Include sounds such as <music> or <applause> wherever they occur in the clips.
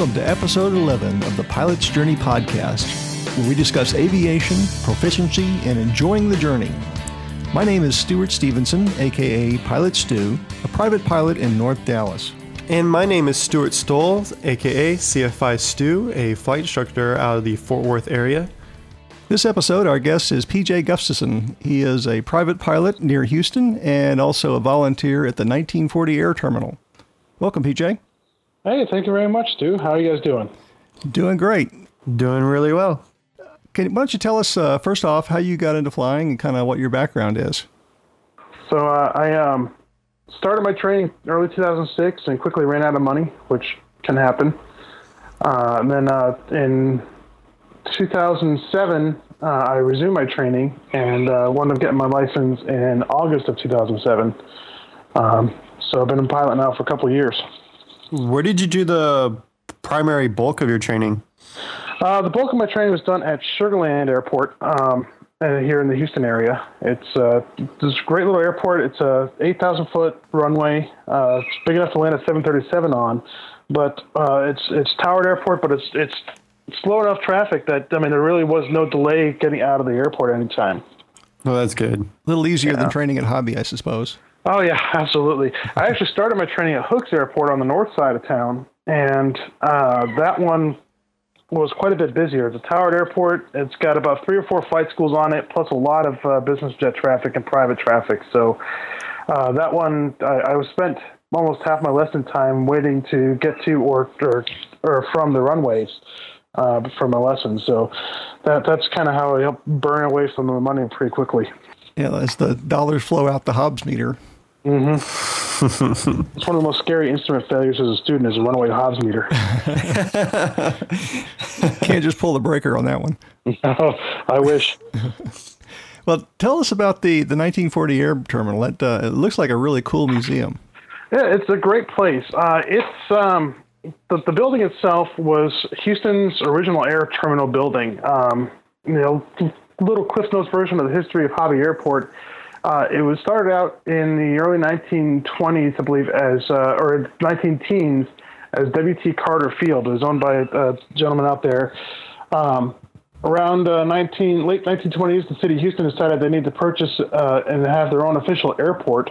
Welcome to episode 11 of the Pilot's Journey podcast, where we discuss aviation, proficiency, and enjoying the journey. My name is Stuart Stevenson, aka Pilot Stu, a private pilot in North Dallas. And my name is Stuart Stoll, aka CFI Stu, a flight instructor out of the Fort Worth area. This episode, our guest is PJ Gustafson. He is a private pilot near Houston and also a volunteer at the 1940 Air Terminal. Welcome, PJ. Hey, thank you very much, Stu. How are you guys doing? Doing great. Doing really well. Can, why don't you tell us, uh, first off, how you got into flying and kind of what your background is? So, uh, I um, started my training early 2006 and quickly ran out of money, which can happen. Uh, and then uh, in 2007, uh, I resumed my training and uh, wound up getting my license in August of 2007. Um, so I've been a pilot now for a couple of years. Where did you do the primary bulk of your training? Uh, the bulk of my training was done at Sugar Land Airport um, uh, here in the Houston area. It's uh, this great little airport. It's a 8,000 foot runway. Uh, it's big enough to land a 737 on, but uh, it's it's towered airport, but it's it's slow enough traffic that I mean there really was no delay getting out of the airport anytime. Well, that's good. A little easier yeah. than training at Hobby, I suppose. Oh yeah, <laughs> absolutely. I actually started my training at Hooks Airport on the north side of town, and uh, that one was quite a bit busier. It's a towered airport. It's got about three or four flight schools on it, plus a lot of uh, business jet traffic and private traffic. So uh, that one, I, I was spent almost half my lesson time waiting to get to or or, or from the runways uh, for my lessons. So that that's kind of how I burn away some of the money pretty quickly. Yeah, as the dollars flow out the Hobbs meter. Mm-hmm. <laughs> it's one of the most scary instrument failures as a student is a runaway Hobbs meter. <laughs> Can't just pull the breaker on that one. No, I wish. <laughs> well, tell us about the, the 1940 Air Terminal. It, uh, it looks like a really cool museum. Yeah, it's a great place. Uh, it's um, the, the building itself was Houston's original air terminal building. Um, you know, little Cliff Notes version of the history of Hobby Airport uh, it was started out in the early 1920s, I believe, as uh, or 19 teens as W.T. Carter Field. It was owned by a, gentleman out there. Um, around uh, 19 late 1920s, the city of Houston decided they need to purchase uh, and have their own official airport,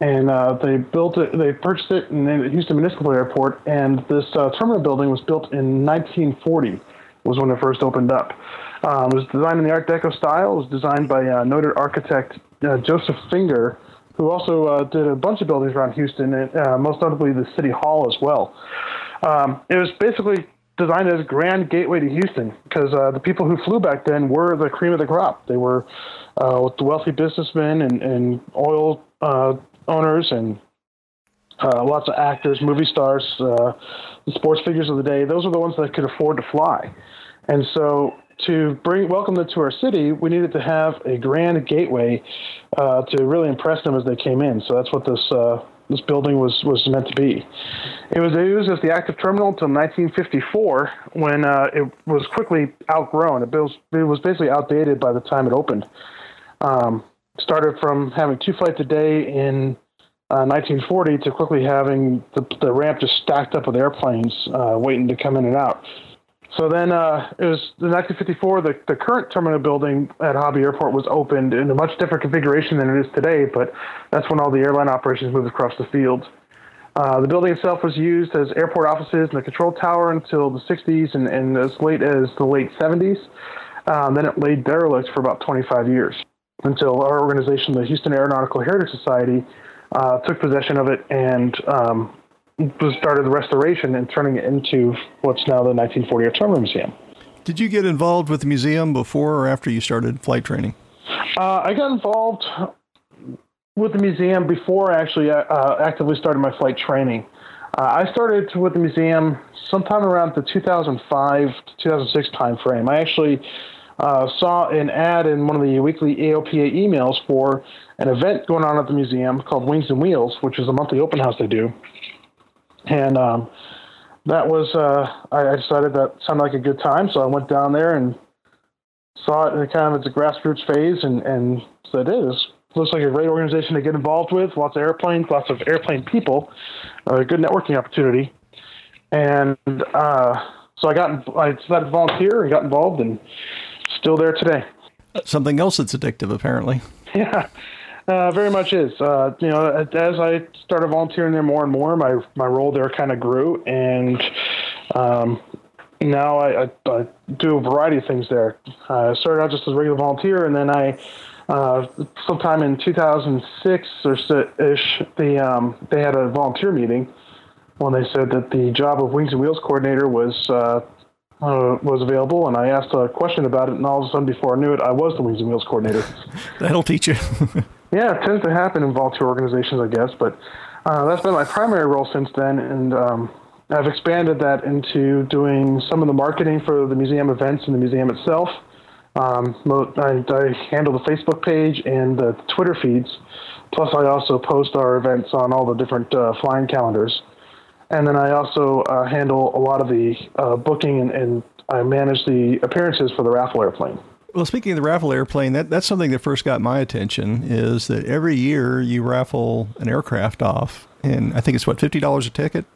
and uh, they built it. They purchased it and named it Houston Municipal Airport. And this uh, terminal building was built in 1940. Was when it first opened up. Um, it was designed in the Art Deco style. It was designed by uh, noted architect uh, Joseph Finger, who also uh, did a bunch of buildings around Houston, and uh, most notably the City Hall as well. Um, it was basically designed as grand gateway to Houston because uh, the people who flew back then were the cream of the crop. They were uh, the wealthy businessmen and, and oil uh, owners and lots of actors, movie stars, the sports figures of the day. Those were the ones that could afford to fly. And so to bring welcome them to our city, we needed to have a grand gateway uh, to really impress them as they came in. So that's what this uh, this building was was meant to be. It was used as the active terminal until 1954, when uh, it was quickly outgrown. It was, it was basically outdated by the time it opened. Um, started from having two flights a day in 1940 uh, to quickly having the, the ramp just stacked up with airplanes uh, waiting to come in and out. So then uh, it was in 1954, the, the current terminal building at Hobby Airport was opened in a much different configuration than it is today, but that's when all the airline operations moved across the field. Uh, the building itself was used as airport offices and the control tower until the 60s and, and as late as the late 70s. Um, then it laid derelict for about 25 years until our organization, the Houston Aeronautical Heritage Society, uh, took possession of it and um, started the restoration and turning it into what's now the 1940 Terminal Museum. Did you get involved with the museum before or after you started flight training? Uh, I got involved with the museum before I actually uh, uh actively started my flight training. Uh, I started with the museum sometime around the 2005 to 2006 timeframe. I actually uh, saw an ad in one of the weekly AOPA emails for an event going on at the museum called Wings and Wheels, which is a monthly open house they do and um, that was uh, I, I, decided that sounded like a good time, so I went down there and saw it in kind of its a grassroots phase, and and so it is. Looks like a great organization to get involved with. Lots of airplanes, lots of airplane people, a good networking opportunity. and uh, so I got I decided to volunteer and got involved, and still there today. Something else that's addictive, apparently. <laughs> Yeah, uh, very much is. Uh, you know, as I started volunteering there more and more, my my role there kind of grew, and um, now I, I, I, do a variety of things there. I started out just as a regular volunteer, and then I, uh, sometime in 2006 or so ish, the um, they had a volunteer meeting when they said that the job of Wings and Wheels coordinator was uh, uh, was available, and I asked a question about it, and all of a sudden, before I knew it, I was the Wings and Wheels coordinator. <laughs> That'll teach you. <laughs> Yeah, it tends to happen in volunteer organizations, I guess. But uh, that's been my primary role since then, and um, I've expanded that into doing some of the marketing for the museum events and the museum itself. Um, I, I, handle the Facebook page and the Twitter feeds. Plus, I also post our events on all the different uh, flying calendars. And then I also uh, handle a lot of the uh, booking and, and I manage the appearances for the raffle airplane. Well, speaking of the raffle airplane, that, that's something that first got my attention is that every year you raffle an aircraft off, and I think it's what fifty dollars a ticket.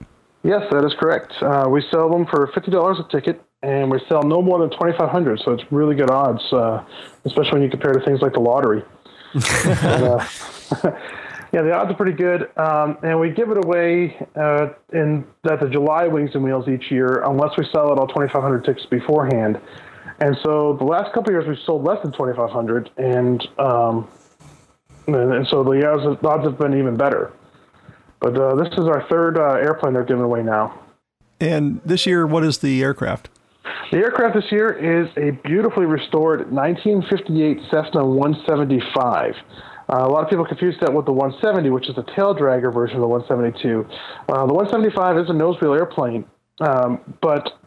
Yes, that is correct. Uh, we sell them for fifty dollars a ticket, and we sell no more than twenty five hundred. So it's really good odds, uh, especially when you compare to things like the lottery. <laughs> and, uh, <laughs> yeah, the odds are pretty good, um, and we give it away uh, in at the July Wings and Wheels each year, unless we sell it all twenty five hundred tickets beforehand. And so the last couple years we've sold less than 2,500, and um, and, so the odds, odds have been even better. But uh, this is our third uh, airplane they're giving away now. And this year, what is the aircraft? The aircraft this year is a beautifully restored 1958 Cessna 175. Uh, a lot of people confuse that with the 170, which is the tail dragger version of the 172. Uh, the 175 is a nose wheel airplane, um, but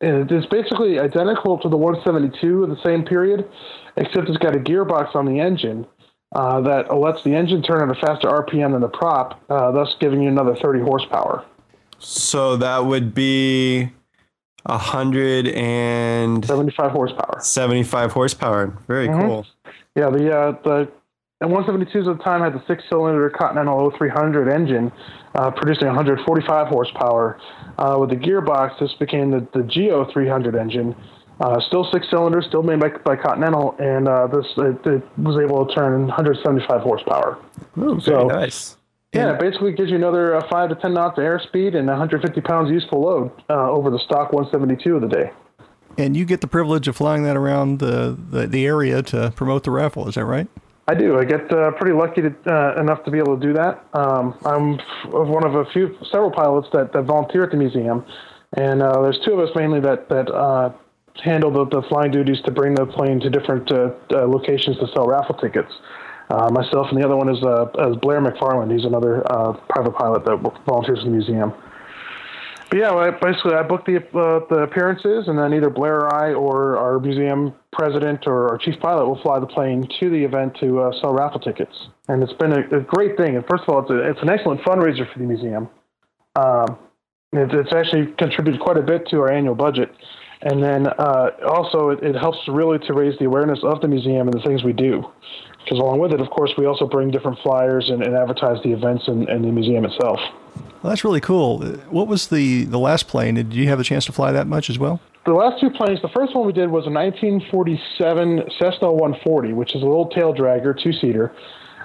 it is basically identical to the 172 of the same period, except it's got a gearbox on the engine uh, that lets the engine turn at a faster RPM than the prop, uh, thus giving you another 30 horsepower. So that would be hundred and seventy-five horsepower. Seventy-five horsepower. Very mm-hmm. cool. Yeah, the uh, the and 172s at the time had the six-cylinder Continental O-300 engine, uh, producing 145 horsepower. Uh, with the gearbox, this became the, the GO-300 engine. Uh, still six cylinders, still made by, by Continental, and uh, this it, it, was able to turn 175 horsepower. Ooh, so, nice. Yeah, it basically gives you another uh, five to 10 knots of airspeed and 150 pounds useful load uh, over the stock 172 of the day. And you get the privilege of flying that around the, the, the area to promote the raffle, is that right? I do. I get uh, pretty lucky to, uh, enough to be able to do that. Um, I'm one of a few, several pilots that, that volunteer at the museum, and uh, there's two of us mainly that that uh, handle the, the, flying duties to bring the plane to different uh, uh, locations to sell raffle tickets. myself and the other one is, is Blair McFarland. He's another private pilot that volunteers in the museum. But yeah, basically, I book the uh, the appearances, and then either Blair or I, or our museum president or our chief pilot, will fly the plane to the event to uh, sell raffle tickets. And it's been a, a, great thing. And first of all, it's, a, it's an excellent fundraiser for the museum. Um, it, it's actually contributed quite a bit to our annual budget. And then uh, also, it, it helps really to raise the awareness of the museum and the things we do. Because along with it, of course, we also bring different flyers and, and advertise the events in, in the museum itself. Well, that's really cool. What was the, the last plane? Did you have a chance to fly that much as well? The last two planes, the first one we did was a 1947 Cessna 140, which is a little tail dragger, two seater.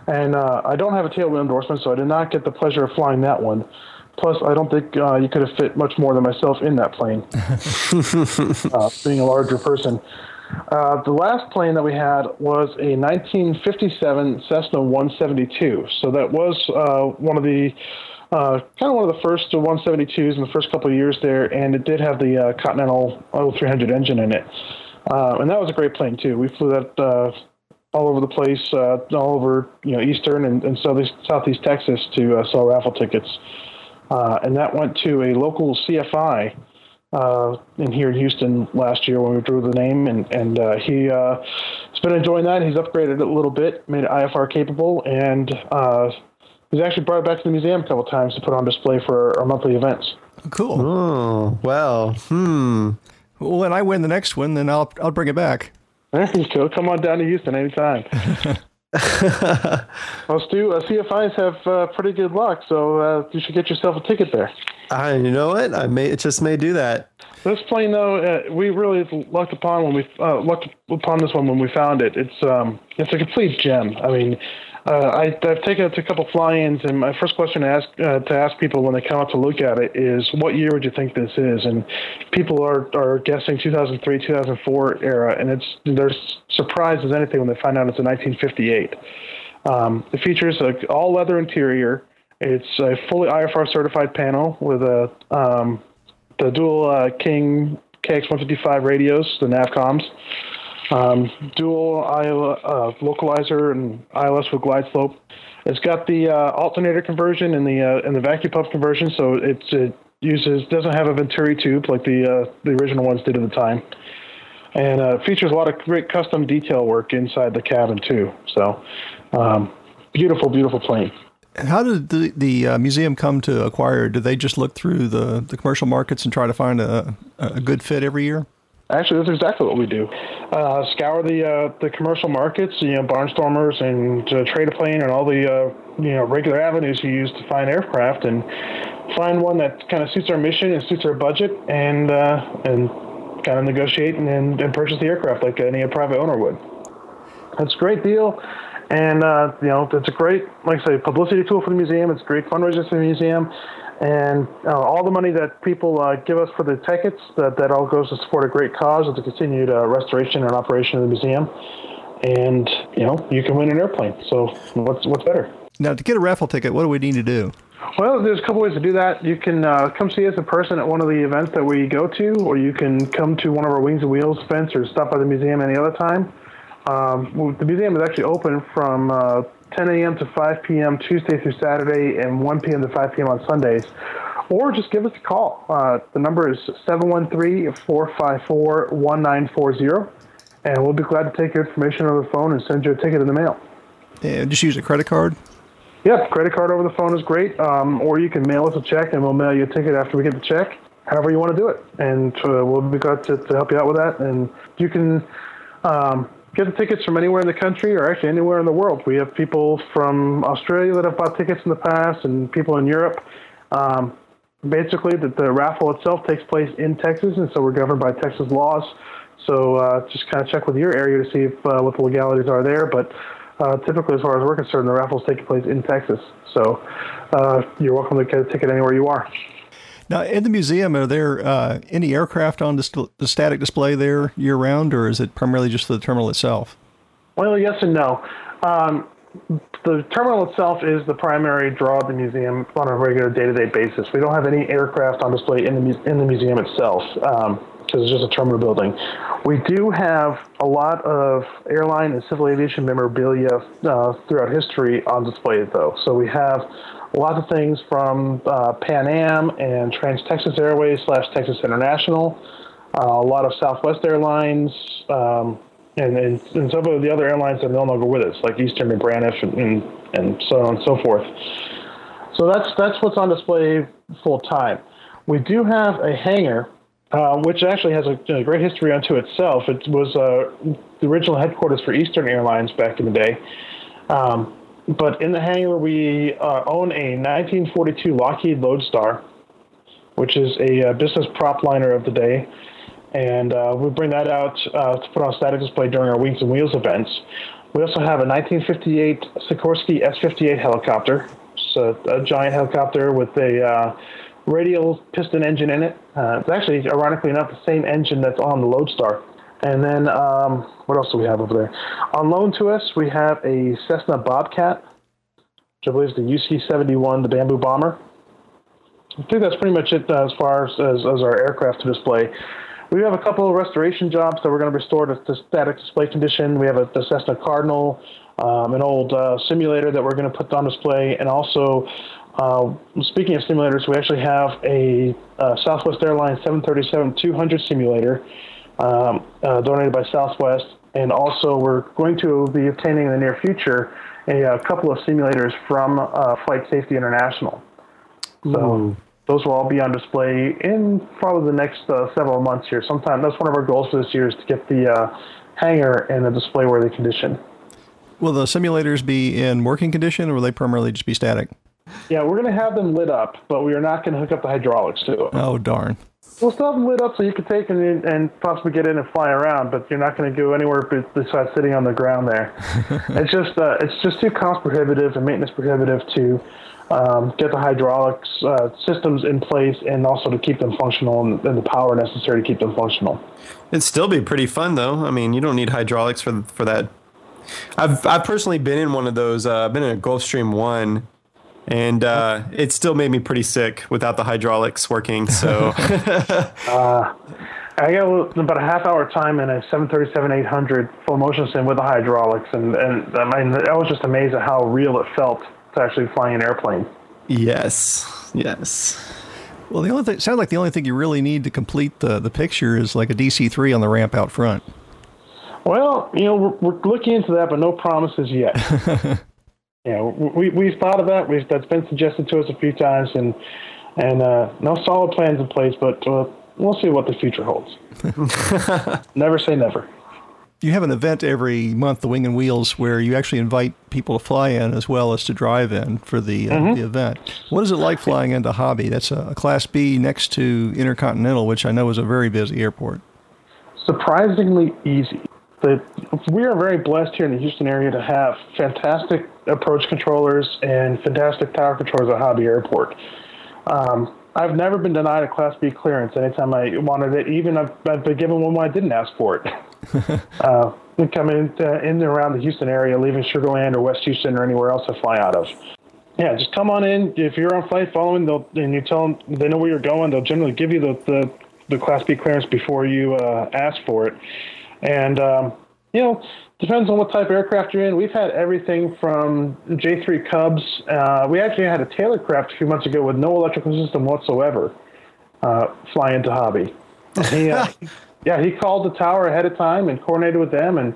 And uh, I don't have a tail wheel endorsement, so I did not get the pleasure of flying that one. Plus, I don't think uh, you could have fit much more than myself in that plane, <laughs> uh, being a larger person. Uh, the last plane that we had was a 1957 Cessna 172. So that was uh, one of the uh, kind of one of the first 172s in the first couple of years there, and it did have the uh, Continental O-300 engine in it. Uh, and that was a great plane too. We flew that uh, all over the place, all over you know eastern and, and southeast, southeast Texas to sell raffle tickets. and that went to a local CFI Uh, in here in Houston last year when we drew the name, and and uh, he uh, has been enjoying that. He's upgraded it a little bit, made it IFR capable, and He's actually brought it back to the museum a couple times to put on display for our monthly events. Cool. Oh, well, hmm. Well, when I win the next one, then I'll I'll bring it back. There you go. Come on down to Houston anytime. <laughs> <laughs> well, Stu, uh, CFIs have uh, pretty good luck, so uh, you should get yourself a ticket there. I, you know what? I may it just may do that. This plane, though, uh, we really lucked upon when we uh, lucked upon this one when we found it. It's um, it's a complete gem. I mean, uh, I, have taken it to a couple fly-ins, and my first question to ask uh, to ask people when they come out to look at it is, "What year would you think this is?" And people are, are guessing 2003, 2004 era, and it's they're surprised as anything when they find out it's a 1958. Um, it features a all leather interior. It's a fully IFR certified panel with a um, the dual uh, King KX155 radios, the Navcoms, um, dual uh, localizer and ILS with glide slope. It's got the uh, alternator conversion and the uh, and the vacuum pump conversion, so it's, it uses doesn't have a Venturi tube like the uh, the original ones did at the time, and uh, features a lot of great custom detail work inside the cabin too. So, um, beautiful, beautiful plane. How did the, the uh, museum come to acquire? Do they just look through the, the commercial markets and try to find a, a good fit every year? Actually, that's exactly what we do. Uh, scour the uh, the commercial markets, you know, barnstormers and uh, Trade-A-Plane and all the uh, you know regular avenues you use to find aircraft, and find one that kind of suits our mission and suits our budget, and uh, and kind of negotiate and, and purchase the aircraft like any private owner would. That's a great deal. And, uh, you know, it's a great, like I say, publicity tool for the museum. It's a great fundraiser for the museum. And uh, all the money that people uh, give us for the tickets, that, that all goes to support a great cause of the continued uh, restoration and operation of the museum. And, you know, you can win an airplane. So what's, what's better? Now, to get a raffle ticket, what do we need to do? Well, there's a couple ways to do that. You can uh, come see us in person at one of the events that we go to, or you can come to one of our Wings and Wheels events or stop by the museum any other time. Um, the museum is actually open from uh, 10 a.m. to 5 p.m. Tuesday through Saturday and 1 p.m. to 5 p.m. on Sundays. Or just give us a call. Uh, the number is 713-454-1940, and we'll be glad to take your information over the phone and send you a ticket in the mail. Yeah, just use a credit card? Yep, credit card over the phone is great. Um, or you can mail us a check, and we'll mail you a ticket after we get the check. However you want to do it, and uh, we'll be glad to, to help you out with that. And you can um, get the tickets from anywhere in the country or actually anywhere in the world. We have people from Australia that have bought tickets in the past and people in Europe. Um, basically, the, the, raffle itself takes place in Texas, and so we're governed by Texas laws. So uh, just kind of check with your area to see if, uh, what the legalities are there. But uh, typically, as far as we're concerned, the raffle is taking place in Texas. So uh, you're welcome to get a ticket anywhere you are. Now, in the museum, are there uh, any aircraft on the, static display there year round, or is it primarily just the terminal itself? Well, yes and no. Um, the terminal itself is the primary draw of the museum on a regular day-to-day basis. We don't have any aircraft on display in the in the museum itself because um, it's just a terminal building. We do have a lot of airline and civil aviation memorabilia uh, throughout history on display, though. So we have lots of things from uh, Pan Am and Trans Texas Airways slash Texas International, uh, a lot of Southwest Airlines, um, and, and, and, some of the other airlines that no longer with us, like Eastern and Braniff and, and, and so on and so forth. So that's that's what's on display full time. We do have a hangar, uh, which actually has a, a, great history unto itself. It was uh, the original headquarters for Eastern Airlines back in the day. Um, but in the hangar, we uh, own a 1942 Lockheed Lodestar, which is a uh, business prop liner of the day. And uh, we bring that out uh, to put on static display during our Wings and Wheels events. We also have a 1958 Sikorsky S-58 helicopter. So a giant helicopter with a uh, radial piston engine in it. It's actually, ironically enough, the same engine that's on the Lodestar. And then um, what else do we have over there? On loan to us, we have a Cessna Bobcat, which I believe is the UC-71, the Bamboo Bomber. I think that's pretty much it uh, as far as, as, as, our aircraft to display. We have a couple of restoration jobs that we're going to restore to, to static display condition. We have a, the Cessna Cardinal, um, an old uh, simulator that we're going to put on display, and also uh, speaking of simulators, we actually have a, uh, Southwest Airlines 737-200 simulator um, uh, donated by Southwest. And also, we're going to be obtaining in the near future a, a couple of simulators from uh, Flight Safety International. So Ooh. those will all be on display in probably the next uh, several months here. Sometime that's one of our goals for this year is to get the uh, hangar in a display worthy condition. Will the simulators be in working condition, or will they primarily just be static? Yeah, we're going to have them lit up, but we are not going to hook up the hydraulics to it. Oh darn! We'll still have them lit up so you can take and, and possibly get in and fly around, but you're not going to go anywhere besides sitting on the ground there. <laughs> it's just uh, it's just too cost prohibitive and maintenance prohibitive to um, get the hydraulics uh, systems in place and also to keep them functional and, and, the power necessary to keep them functional. It'd still be pretty fun though. I mean, you don't need hydraulics for for that. I've I've personally been in one of those. Uh, I've been in a Gulfstream one and uh, it still made me pretty sick without the hydraulics working. So, <laughs> uh, I got about a half hour time in a 737 800 full motion sim with the hydraulics, and and I mean I was just amazed at how real it felt to actually flying an airplane. Yes, yes. Well, the only thing sounds like the only thing you really need to complete the the picture is like a DC three on the ramp out front. Well, you know, we're, we're looking into that, but no promises yet. <laughs> Yeah, we we've thought of that. We've that's been suggested to us a few times, and and uh, no solid plans in place, but uh, we'll see what the future holds. <laughs> never say never. You have an event every month, the Wing and Wheels, where you actually invite people to fly in as well as to drive in for the uh, mm-hmm. the event. What is it like flying into Hobby? That's a, a Class B next to Intercontinental, which I know is a very busy airport. Surprisingly easy that we are very blessed here in the Houston area to have fantastic approach controllers and fantastic tower controllers at Hobby Airport. Um, I've never been denied a Class B clearance anytime I wanted it. Even I've, I've been given one when I didn't ask for it. <laughs> uh, coming in, uh, in and around the Houston area, leaving Sugar Land or West Houston or anywhere else I fly out of. Yeah, just come on in. If you're on flight following, they'll and you tell them they know where you're going. They'll generally give you the the, the Class B clearance before you uh, ask for it. And, um, you know, depends on what type of aircraft you're in. We've had everything from J3 Cubs. Uh, we actually had a Taylorcraft a few months ago with no electrical system whatsoever uh, fly into Hobby. He, uh, <laughs> yeah, he called the tower ahead of time and coordinated with them, and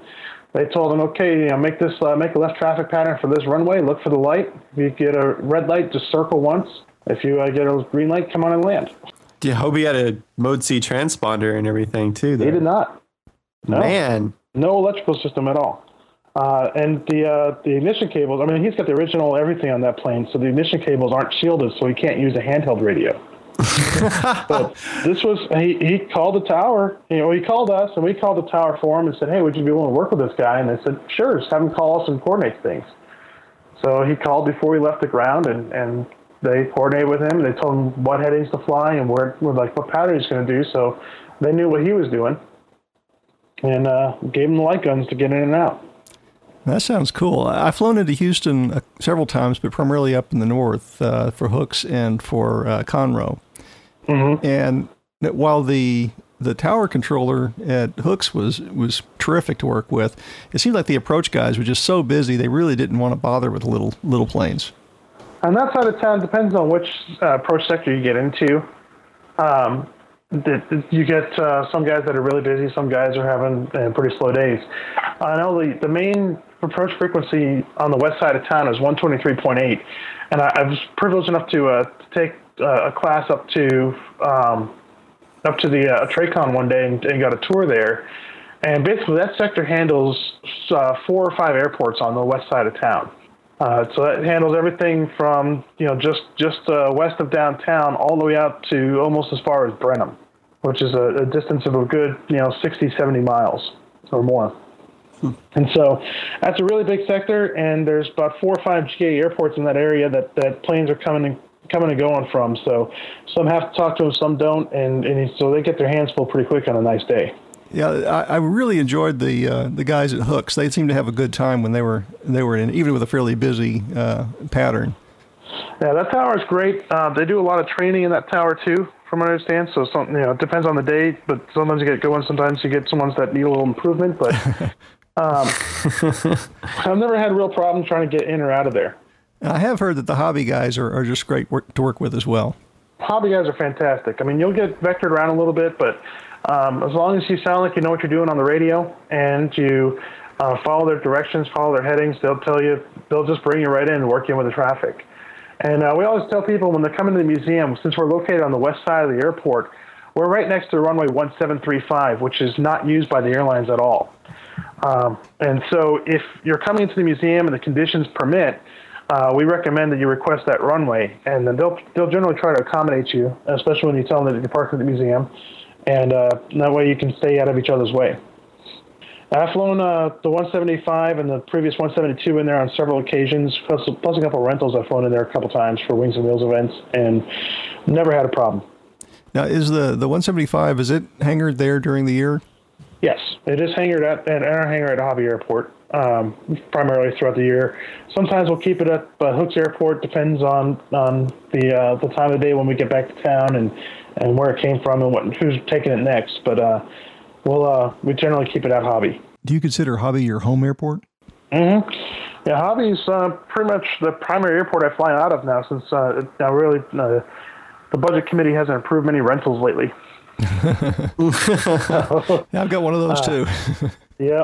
they told him, okay, you know, make this uh, make a left traffic pattern for this runway. Look for the light. If you get a red light, just circle once. If you uh, get a green light, come on and land. Yeah, Hobie had a Mode C transponder and everything too. Though. He did not. No. Man, no electrical system at all. Uh, and the uh, the ignition cables. I mean, he's got the original everything on that plane, so the ignition cables aren't shielded, so he can't use a handheld radio. <laughs> but this was he, he called the tower. You know, he called us, and we called the tower for him and said, "Hey, would you be willing to work with this guy?" And they said, "Sure, just have him call us and coordinate things." So he called before he left the ground, and and they coordinated with him. And they told him what headings to fly and where, like what pattern he's going to do. So they knew what he was doing and uh, gave them the light guns to get in and out. That sounds cool. I've flown into Houston uh, several times, but primarily up in the north uh, for Hooks and for uh, Conroe. Mm-hmm. And while the the tower controller at Hooks was was terrific to work with, it seemed like the approach guys were just so busy they really didn't want to bother with little little planes. On that side of town, depends on which uh, approach sector you get into. Um, you get uh, some guys that are really busy, some guys are having uh, pretty slow days. I know the, the main approach frequency on the west side of town is 123.8, and I, I was privileged enough to, uh, to take uh, a class up to um, up to the uh, Tracon one day and, and, got a tour there. And basically, that sector handles uh, four or five airports on the west side of town. Uh, so that handles everything from you know just just uh, west of downtown all the way out to almost as far as Brenham, which is a, a distance of a good you know 60, 70 miles or more. Hmm. And so that's a really big sector, and there's about four or five GA airports in that area that, that planes are coming and coming and going from. So some have to talk to them, some don't, and, and so they get their hands full pretty quick on a nice day. Yeah, I, I really enjoyed the uh, the guys at Hooks. They seemed to have a good time when they were they were in, even with a fairly busy uh, pattern. Yeah, that tower is great. Uh, they do a lot of training in that tower too, from what I understand. So, some, you know, it depends on the day, but sometimes you get good ones. Sometimes you get some ones that need a little improvement. But <laughs> um, I've never had real problem trying to get in or out of there. I have heard that the Hobby guys are, are just great work, to work with as well. Hobby guys are fantastic. I mean, you'll get vectored around a little bit, but um, as long as you sound like you know what you're doing on the radio and you uh, follow their directions, follow their headings, they'll tell you, they'll just bring you right in and work in with the traffic. And uh, we always tell people when they're coming to the museum, since we're located on the west side of the airport, we're right next to runway 1735, which is not used by the airlines at all. Um, and so, if you're coming into the museum and the conditions permit, uh, we recommend that you request that runway, and then they'll they'll generally try to accommodate you, especially when you tell them that you're parking at the museum, and uh, that way you can stay out of each other's way. I've flown uh, the 175 and the previous 172 in there on several occasions, plus, plus a couple of rentals I've flown in there a couple times for Wings and Wheels events, and never had a problem. Now, is the, the 175, is it hangared there during the year? Yes, it is hangared at, at our hangar at Hobby Airport, um, primarily throughout the year. Sometimes we'll keep it at uh, Hooks Airport, depends on, on the uh, the time of day when we get back to town and, and where it came from and what, who's taking it next. But uh, we'll uh, we generally keep it at Hobby. Do you consider Hobby your home airport? Mm-hmm. Yeah, Hobby's uh, pretty much the primary airport I fly out of now, since uh, now really uh, the budget committee hasn't approved many rentals lately. <laughs> <laughs> yeah, I've got one of those too. <laughs> yeah.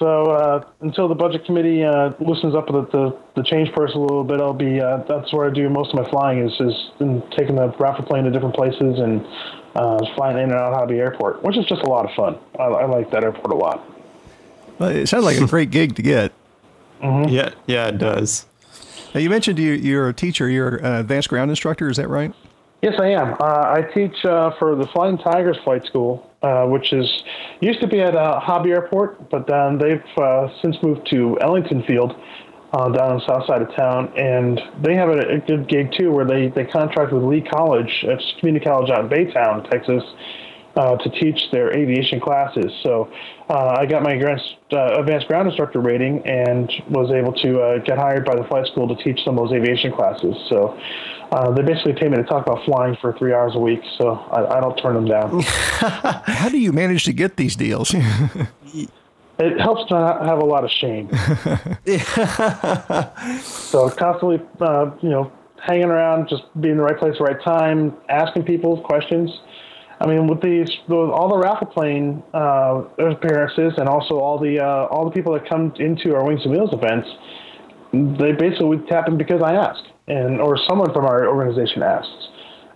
So uh, until the budget committee uh, loosens up the, the, the change purse a little bit, I'll be uh, that's where I do most of my flying is is in taking the raffle plane to different places and uh, flying in and out of Hobby Airport, which is just a lot of fun. I, I like that airport a lot. Well, it sounds like a great gig to get. Mm-hmm. Yeah, yeah, it does. Now, you mentioned you, you're a teacher. You're an advanced ground instructor. Is that right? Yes, I am. Uh, I teach uh, for the Flying Tigers Flight School, uh, which is used to be at uh, Hobby Airport, but then they've uh, since moved to Ellington Field uh, down on the south side of town, and they have a, a, good gig too, where they they contract with Lee College, it's community college out in Baytown, Texas, uh, to teach their aviation classes. So uh, I got my advanced, uh, ground instructor rating and was able to uh, get hired by the flight school to teach some of those aviation classes. So uh, they basically pay me to talk about flying for three hours a week, so I, I don't turn them down. <laughs> How do you manage to get these deals? <laughs> it helps to have a lot of shame. <laughs> so constantly, uh, you know, hanging around, just being in the right place, at the right time, asking people questions. I mean, with these, with all the raffle plane uh, appearances, and also all the uh, all the people that come into our Wings and Wheels events, they basically tap in because I ask, and or someone from our organization asks.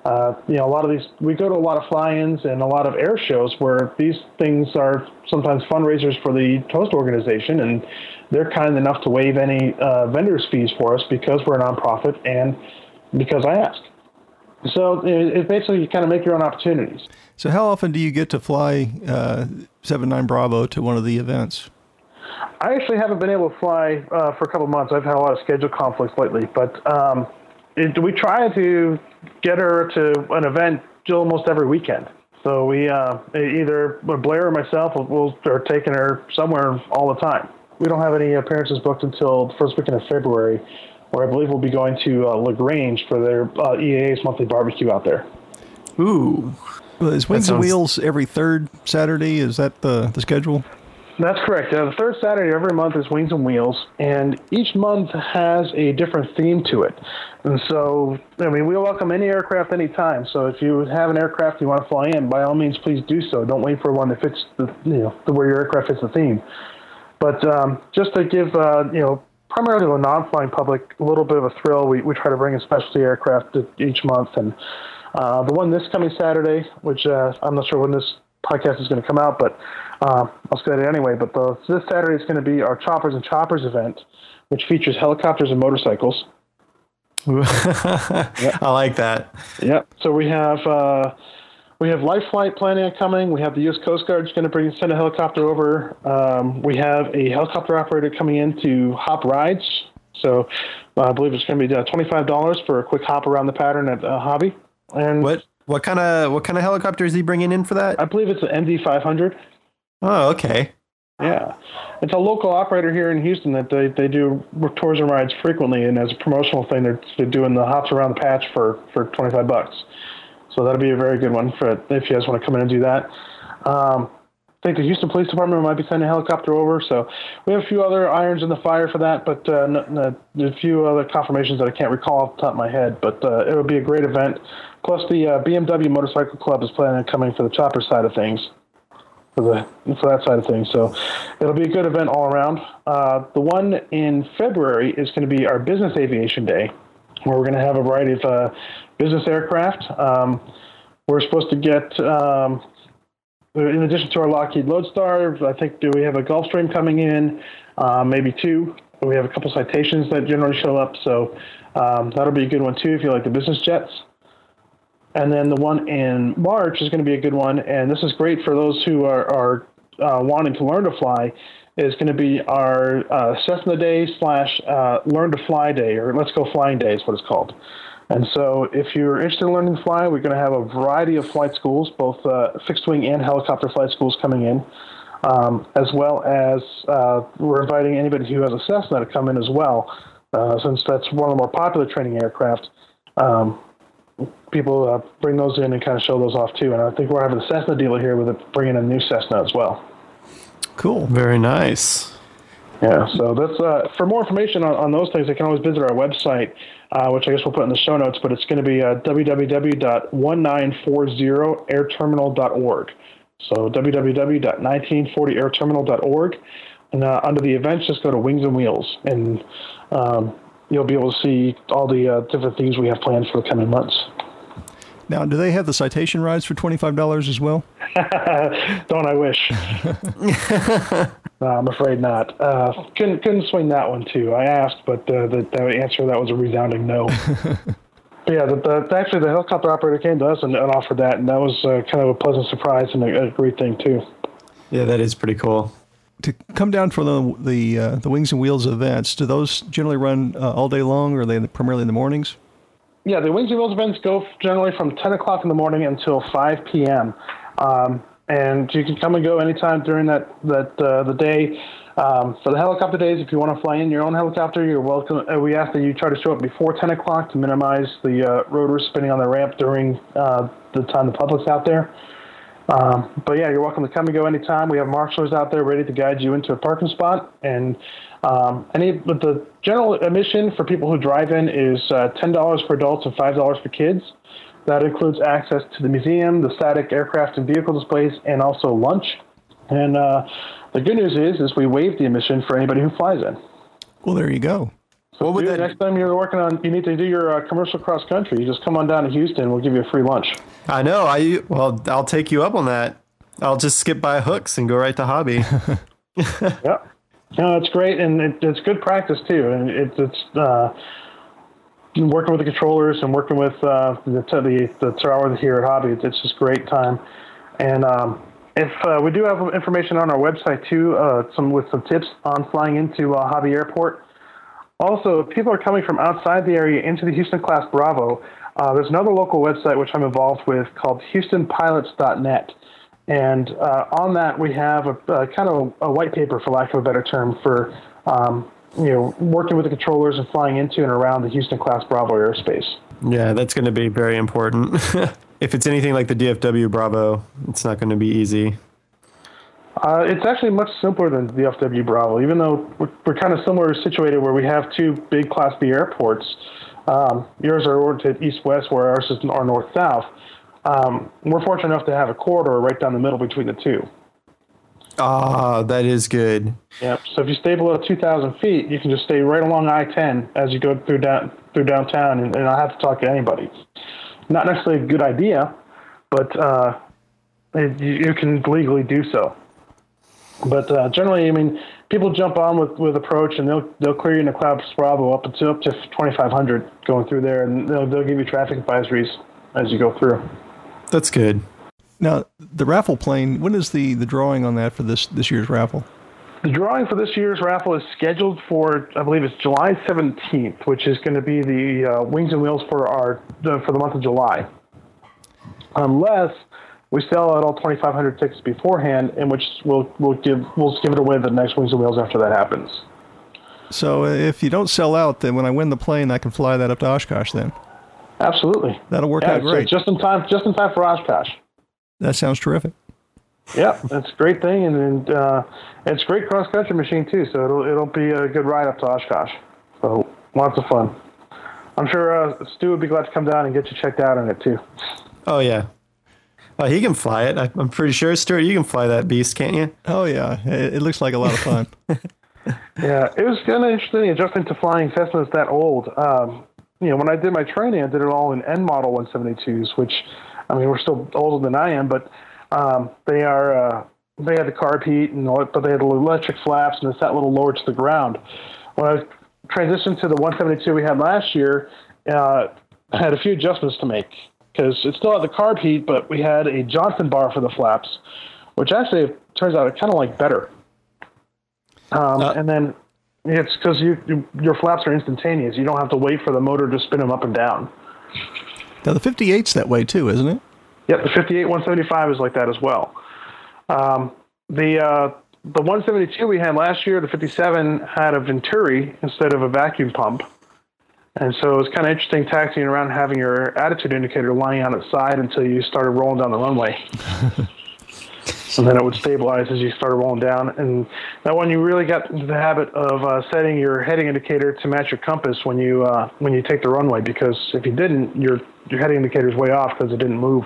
Uh, you know, a lot of these, we go to a lot of fly-ins and a lot of air shows where these things are sometimes fundraisers for the host organization, and they're kind enough to waive any uh, vendors' fees for us because we're a nonprofit and because I ask. So it, basically you kind of make your own opportunities. So how often do you get to fly uh, Seven Nine Bravo to one of the events? I actually haven't been able to fly uh, for a couple months. I've had a lot of schedule conflicts lately, but um, it, we try to get her to an event almost every weekend. So we uh, either Blair or myself will, will are taking her somewhere all the time. We don't have any appearances booked until the first weekend of February, where I believe we'll be going to uh, La Grange for their uh, EAA's monthly barbecue out there. Ooh. Is Wings sounds... and Wheels every third Saturday? Is that the, the schedule? That's correct. Uh, the third Saturday every month is Wings and Wheels, and each month has a different theme to it. And so, I mean, we welcome any aircraft anytime. So if you have an aircraft you want to fly in, by all means, please do so. Don't wait for one that fits the, you know, the where your aircraft fits the theme. But um, just to give, uh, you know, primarily the non-flying public a little bit of a thrill, we, we try to bring a specialty aircraft each month. And uh, the one this coming Saturday, which uh, I'm not sure when this podcast is going to come out, but uh, I'll say it anyway. But the, this Saturday is going to be our Choppers and Choppers event, which features helicopters and motorcycles. yep. <laughs> I like that. Yep. So we have uh, we have Life Flight planning on coming. We have the U.S. Coast Guard going to bring send a helicopter over. Um, we have a helicopter operator coming in to hop rides. So uh, I believe it's going to be uh, twenty five dollars for a quick hop around the pattern at uh, Hobby. And what what kind of what kind of helicopter is he bringing in for that? I believe it's an MD five hundred. Oh, okay. Yeah, it's a local operator here in Houston that they, they do tours and rides frequently, and as a promotional thing, they're, they're doing the hops around the patch for for twenty five bucks. So that'll be a very good one for if you guys want to come in and do that. Um, I think the Houston Police Department might be sending a helicopter over, so we have a few other irons in the fire for that, but uh, a few other confirmations that I can't recall off the top of my head. But uh, it would be a great event. Plus, the uh, BMW Motorcycle Club is planning on coming for the chopper side of things for the for that side of things. So it'll be a good event all around. Uh, the one in February is going to be our Business Aviation Day, where we're going to have a variety of uh, business aircraft. Um, we're supposed to get um, in addition to our Lockheed Lodestar, I think do we have a Gulfstream coming in, uh, maybe two. We have a couple citations that generally show up, so um, that'll be a good one too if you like the business jets. And then the one in March is going to be a good one, and this is great for those who are, are uh, wanting to learn to fly. Is going to be our uh, Cessna Day slash uh, Learn to Fly Day, or Let's Go Flying Day is what it's called. And so, if you're interested in learning to fly, we're going to have a variety of flight schools, both uh, fixed wing and helicopter flight schools coming in, um, as well as uh, we're inviting anybody who has a Cessna to come in as well, uh, since that's one of the more popular training aircraft. Um, people uh, bring those in and kind of show those off too. And I think we're having a Cessna dealer here with it, bringing a new Cessna as well. Cool. Very nice. Yeah, so that's uh, for more information on, on those things. They can always visit our website, uh, which I guess we'll put in the show notes. But it's going to be uh, www.1940airterminal.org. So www.1940airterminal.org, and uh, under the events, just go to Wings and Wheels, and um, you'll be able to see all the uh, different things we have planned for the coming months. Now, do they have the citation rides for twenty five dollars as well? <laughs> Don't I wish? no, <laughs> I'm afraid not. Uh, couldn't couldn't swing that one too. I asked, but uh, the, the answer that was a resounding no. But <laughs> yeah, the, the, actually the helicopter operator came to us and, and offered that, and that was uh, kind of a pleasant surprise and a, a, great thing too. Yeah, that is pretty cool. To come down for the the uh, the Wings and Wheels events, do those generally run uh, all day long, or are they primarily in the mornings? Yeah, the Wings and Wheels events go generally from 10 o'clock in the morning until 5 p.m. Um, and you can come and go anytime during that that uh, the day. Um, for the helicopter days, if you want to fly in your own helicopter, you're welcome. Uh, we ask that you try to show up before 10 o'clock to minimize the uh, rotors spinning on the ramp during uh, the time the public's out there. Um, but yeah, you're welcome to come and go anytime. We have marshals out there ready to guide you into a parking spot. And um, any but the general admission for people who drive in is uh, $10 for adults and $5 for kids. That includes access to the museum, the static aircraft and vehicle displays, and also lunch. And uh, the good news is, is we waive the admission for anybody who flies in. Well, there you go. So what would that... next time you're working on, you need to do your uh, commercial cross country. You just come on down to Houston. We'll give you a free lunch. I know. I well, I'll take you up on that. I'll just skip by Hooks and go right to Hobby. <laughs> yeah, no, it's great, and it, it's good practice too. And it, it's uh, working with the controllers and working with uh, the the the here at Hobby. It's just great time, and. Um, if uh, we do have information on our website too, uh, some with some tips on flying into uh, Hobby Airport. Also, if people are coming from outside the area into the Houston Class Bravo, uh, there's another local website which I'm involved with called HoustonPilots.net, and uh, on that we have a, a kind of a, white paper, for lack of a better term, for um, you know working with the controllers and flying into and around the Houston Class Bravo airspace. Yeah, that's going to be very important. <laughs> if it's anything like the DFW Bravo, it's not going to be easy. Uh, it's actually much simpler than the DFW Bravo, even though we're, we're kind of similar situated where we have two big Class B airports. Um, yours are oriented east-west, where ours is north-south. Um, we're fortunate enough to have a corridor right down the middle between the two. Ah, that is good. Yep. So if you stay below 2,000 feet, you can just stay right along I-10 as you go through down through downtown, and, and not have to talk to anybody not necessarily a good idea, but uh, it, you can legally do so. But uh, generally, I mean, people jump on with, with approach and they'll they'll clear you in the Class Bravo up to up to 2,500 going through there, and they'll they'll give you traffic advisories as you go through. That's good. Now, the raffle plane. When is the the drawing on that for this this year's raffle? The drawing for this year's raffle is scheduled for, I believe it's July 17th, which is going to be the uh, wings and wheels for our uh, for the month of July. Unless we sell out all 2,500 tickets beforehand, in which we'll we'll give we'll give it away the next wings and wheels after that happens. So uh, if you don't sell out, then when I win the plane, I can fly that up to Oshkosh. Then absolutely, that'll work yeah, out great. So just in time, just in time for Oshkosh. That sounds terrific. Yeah, that's a great thing, and, and uh, it's a great cross country machine too. So it'll it'll be a good ride up to Oshkosh. So lots of fun. I'm sure uh, Stu would be glad to come down and get you checked out on it too. Oh yeah, uh, he can fly it. I, am pretty sure, Stuart, you can fly that beast, can't you? Oh yeah, it, it looks like a lot of fun. <laughs> yeah, it was kind of interesting adjusting to flying Cessnas that old. Um, you know, when I did my training, I did it all in N model 172s, which I mean we're still older than I am, but Um, they are uh, they had the carb heat and all, but they had the electric flaps and it's that little lower to the ground. When I transitioned to the 172 we had last year, uh, I had a few adjustments to make because it still had the carb heat, but we had a Johnson bar for the flaps, which actually turns out it kind of like better. Um, uh, and then it's because you, you, your flaps are instantaneous. You don't have to wait for the motor to spin them up and down. Now the 58's that way too, isn't it? Yep, the 58 175 is like that as well. Um, the uh, the 172 we had last year, the 57 had a Venturi instead of a vacuum pump. And so it was kind of interesting taxiing around having your attitude indicator lying on its side until you started rolling down the runway. <laughs> and then it would stabilize as you started rolling down. And that one, you really got into the habit of uh, setting your heading indicator to match your compass when you uh, when you take the runway, because if you didn't, your your heading indicator is way off because it didn't move.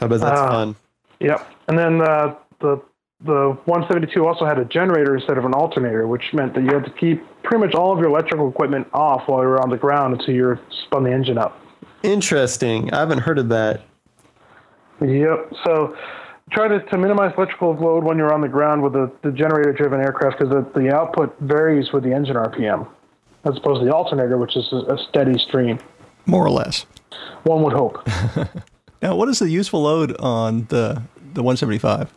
I bet that's uh, fun. Yep. And then uh, the the 172 also had a generator instead of an alternator, which meant that you had to keep pretty much all of your electrical equipment off while you were on the ground until you spun the engine up. Interesting. I haven't heard of that. Yep. So try to, to minimize electrical load when you're on the ground with the, the generator driven aircraft because the, the output varies with the engine RPM as opposed to the alternator, which is a, a steady stream. More or less. One would hope. <laughs> now, what is the useful load on the, the 175?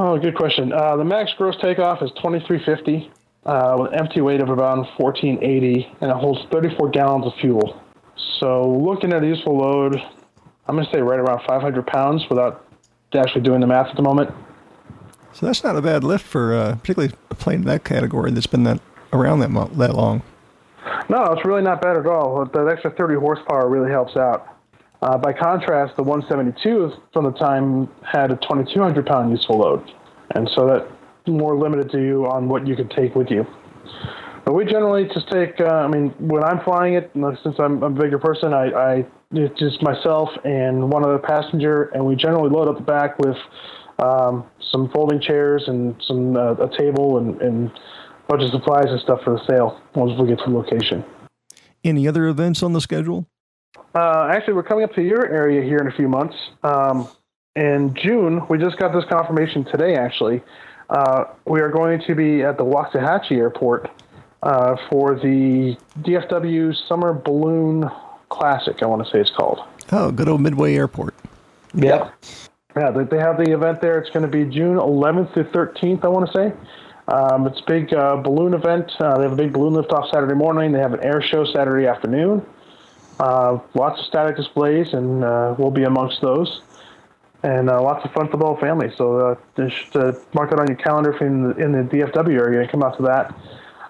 Oh, good question. Uh, the max gross takeoff is 2350 uh, with an empty weight of around 1480, and it holds 34 gallons of fuel. So, looking at a useful load, I'm going to say right around 500 pounds without actually doing the math at the moment. So that's not a bad lift for uh, particularly a plane in that category that's been that around that mo- that long. No, it's really not bad at all. That extra 30 horsepower really helps out. Uh, by contrast, the 172 from the time had a 2,200 pound useful load, and so that more limited to you on what you could take with you. But we generally just take. Uh, I mean, when I'm flying it, since I'm a bigger person, I, I it's just myself and one other passenger, and we generally load up the back with um, some folding chairs and some uh, a table and, and a bunch of supplies and stuff for the sale once we get to the location. Any other events on the schedule? Uh, actually, we're coming up to your area here in a few months. Um, in June, we just got this confirmation today. Actually, uh, we are going to be at the Waxahachie Airport uh, for the DFW Summer Balloon Classic. I want to say it's called. Oh, good old Midway Airport. Yep. Yeah, they, they have the event there. It's going to be June 11th through 13th. I want to say. Um, it's a big uh, balloon event. Uh, they have a big balloon liftoff Saturday morning. They have an air show Saturday afternoon. Uh, lots of static displays, and uh, we'll be amongst those. And uh, lots of fun for the whole family. So uh, just mark that on your calendar if you're in the, in the DFW area and come out to that.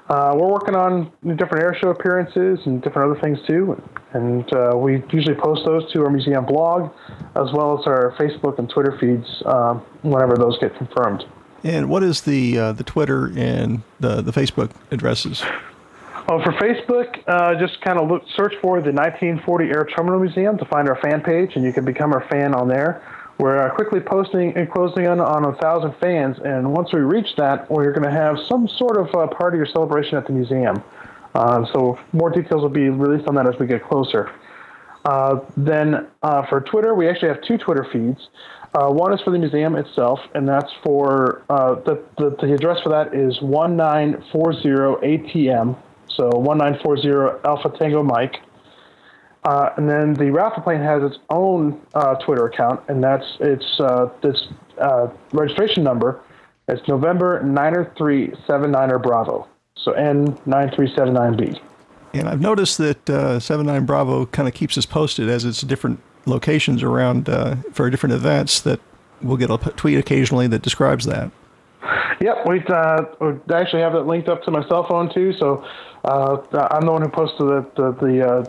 Uh, we're working on different air show appearances and different other things too, and uh, we usually post those to our museum blog, as well as our Facebook and Twitter feeds um, whenever those get confirmed. And what is the uh, the Twitter and the the Facebook addresses? Oh, for Facebook, uh, just kind of look search for the 1940 Air Terminal Museum to find our fan page, and you can become our fan on there. We're uh, quickly posting and closing in on a thousand fans, and once we reach that, we're going to have some sort of uh, party or celebration at the museum. Uh, so more details will be released on that as we get closer. Uh, then uh, for Twitter, we actually have two Twitter feeds. One is for the museum itself, and that's for the, the, the address for that is 1940 ATM, so 1940 Alpha Tango Mike. Uh, and then the raffle plane has its own uh, Twitter account, and that's its uh, its uh, registration number. It's November 90379er Bravo. So N9379B. And I've noticed that uh, 79 Bravo kind of keeps us posted as it's different locations around uh, for different events that we'll get a tweet occasionally that describes that. Yep, we uh, actually have that linked up to my cell phone too. So uh, I'm the one who posted the the, the uh,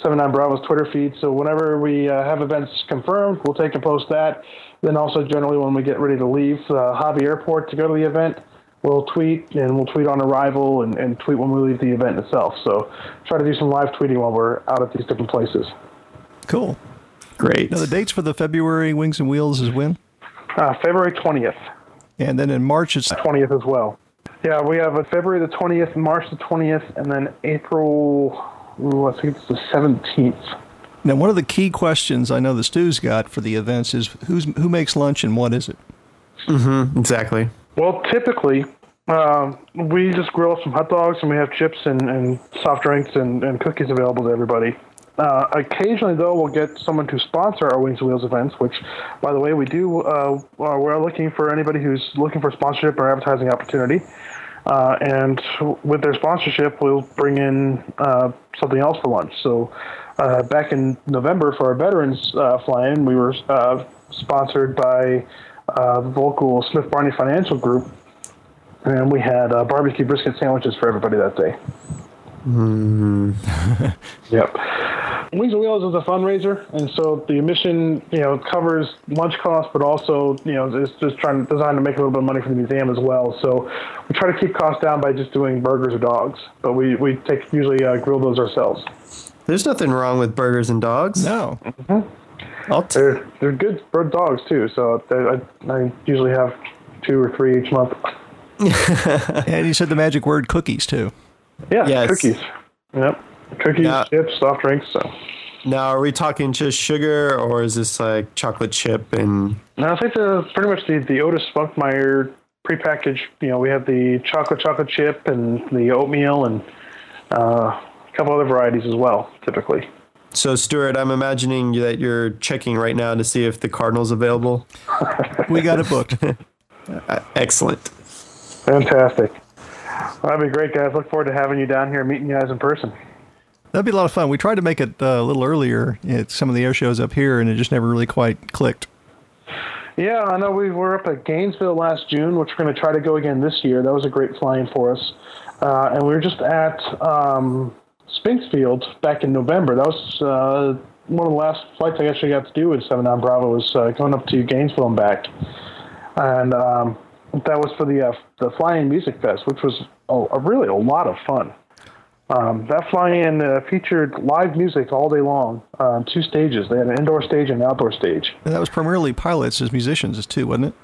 79 Bravo's Twitter feed. So whenever we uh, have events confirmed, we'll take and post that. Then also generally when we get ready to leave uh, Hobby Airport to go to the event, we'll tweet and we'll tweet on arrival and, and tweet when we leave the event itself. So try to do some live tweeting while we're out at these different places. Cool. Great. Now the dates for the February Wings and Wheels is when? Uh, February 20th. And then in March it's 20th as well. Yeah, we have a February the 20th, March the 20th, and then April Ooh, I think it's the 17th. Now, one of the key questions I know the Stu's got for the events is who's who makes lunch and what is it? Mm-hmm. Exactly. Well, typically, uh, we just grill some hot dogs and we have chips and, and soft drinks and, and cookies available to everybody. Uh, occasionally, though, we'll get someone to sponsor our Wings and Wheels events, which, by the way, we do. Uh, uh we're looking for anybody who's looking for sponsorship or advertising opportunity. Uh, and with their sponsorship, we'll bring in uh, something else for lunch. So, uh, back in November for our veterans fly-in, we were sponsored by the local Smith Barney Financial Group, and we had barbecue brisket sandwiches for everybody that day. Mm. <laughs> yep. Wings and Wheels is a fundraiser, and so the mission, you know, covers lunch costs, but also, you know, it's just trying to design to make a little bit of money for the museum as well. So we try to keep costs down by just doing burgers or dogs, but we we take usually uh, grill those ourselves. There's nothing wrong with burgers and dogs. No. Mm-hmm. T- they're they're good bird dogs too. So I, I usually have two or three each month. <laughs> and you said the magic word cookies too. Yeah, yes. cookies. Yep. Cookies, now, chips, soft drinks. So. Now, are we talking just sugar, or is this like chocolate chip and? No, I think the pretty much the the Otis Spunkmeyer prepackaged. You know, we have the chocolate chocolate chip and the oatmeal and uh, a couple other varieties as well. Typically. So, Stuart, I'm imagining that you're checking right now to see if the Cardinal's available. we got it booked. <laughs> Excellent. Fantastic. Well, that'd be great, guys. Look forward to having you down here, meeting you guys in person. That'd be a lot of fun. We tried to make it uh, a little earlier at some of the air shows up here, and it just never really quite clicked. Yeah, I know we were up at Gainesville last June, which we're going to try to go again this year. That was a great flying for us. Uh, and we were just at um, Spinksfield back in November. That was uh, one of the last flights I actually got to do with 7 on Bravo was uh, going up to Gainesville and back. And um, that was for the uh, the Flying Music Fest, which was a, a really a lot of fun. Um, that fly-in uh, featured live music all day long on two stages. They had an indoor stage and an outdoor stage. And that was primarily pilots as musicians as too, wasn't it?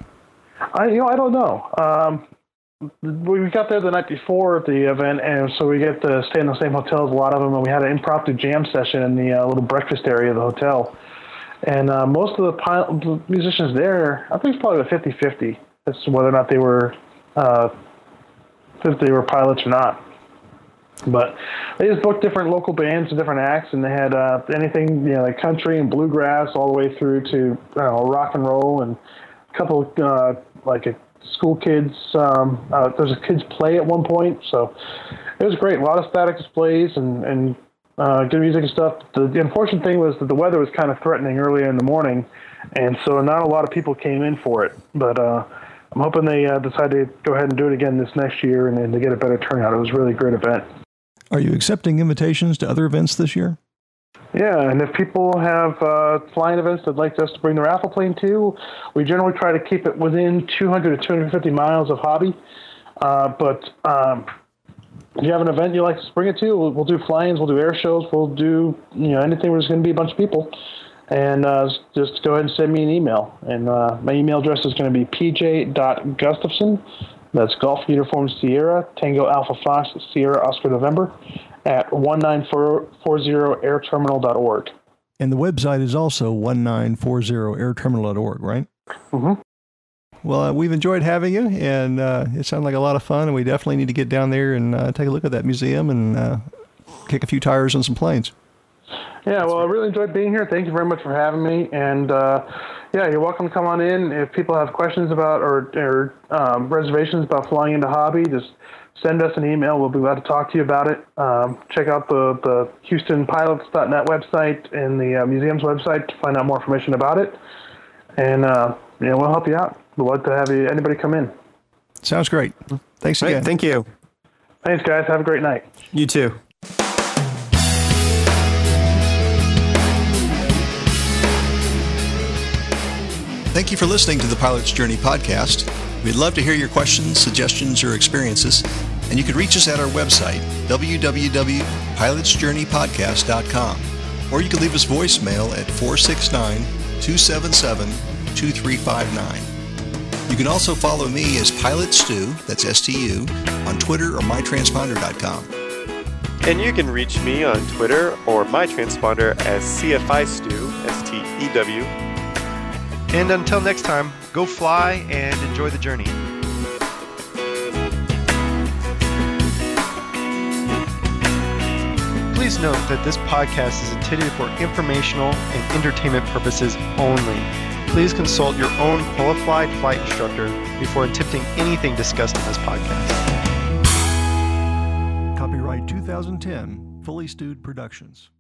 I you know I don't know. Um, we got there the night before the event, and so we get to stay in the same hotel as a lot of them, and we had an impromptu jam session in the uh, little breakfast area of the hotel. And uh, most of the pilot, musicians there, I think it's probably a 50-50 as to whether or not they were uh, if they were pilots or not. But they just booked different local bands and different acts, and they had uh, anything you know like country and bluegrass all the way through to know, rock and roll and a couple uh, like a school kids. Um, uh, there's a kids play at one point, so it was great. A lot of static displays and and uh, good music and stuff. The, the unfortunate thing was that the weather was kind of threatening earlier in the morning, and so not a lot of people came in for it. But uh, I'm hoping they uh, decide to go ahead and do it again this next year and, and to get a better turnout. It was a really great event. Are you accepting invitations to other events this year? Yeah, and if people have uh, flying events they'd like us to bring the raffle plane to, we generally try to keep it within 200 to 250 miles of hobby. Uh, but um, if you have an event you'd like to bring it to, we'll, we'll do fly-ins, we'll do air shows, we'll do you know anything where there's going to be a bunch of people. And uh, just go ahead and send me an email. And uh, my email address is going to be pj.gustafson that's Golf Uniform Sierra, Tango Alpha Fox, Sierra Oscar November at 1940airterminal.org. And the website is also 1940airterminal.org, right? Mm-hmm. Well, uh, we've enjoyed having you, and uh, it sounded like a lot of fun. And we definitely need to get down there and uh, take a look at that museum and uh, kick a few tires on some planes. Yeah, well, I really enjoyed being here. Thank you very much for having me. And uh, yeah, you're welcome to come on in. If people have questions about or, or um, reservations about flying into hobby, just send us an email. We'll be glad to talk to you about it. Um, check out the, the HoustonPilots.net website and the uh, museum's website to find out more information about it. And uh, yeah, we'll help you out. We'd love to have you, anybody come in. Sounds great. Thanks again. Right, thank you. Thanks, guys. Have a great night. You too. Thank you for listening to the Pilot's Journey podcast. We'd love to hear your questions, suggestions, or experiences, and you can reach us at our website, www.pilotsjourneypodcast.com, or you can leave us voicemail at 469 277 2359. You can also follow me as Pilot Stu, that's S T U, on Twitter or mytransponder.com. And you can reach me on Twitter or my transponder as CFI Stew, S T E W. And until next time, go fly and enjoy the journey. Please note that this podcast is intended for informational and entertainment purposes only. Please consult your own qualified flight instructor before attempting anything discussed in this podcast. Copyright 2010, Fully Stewed Productions.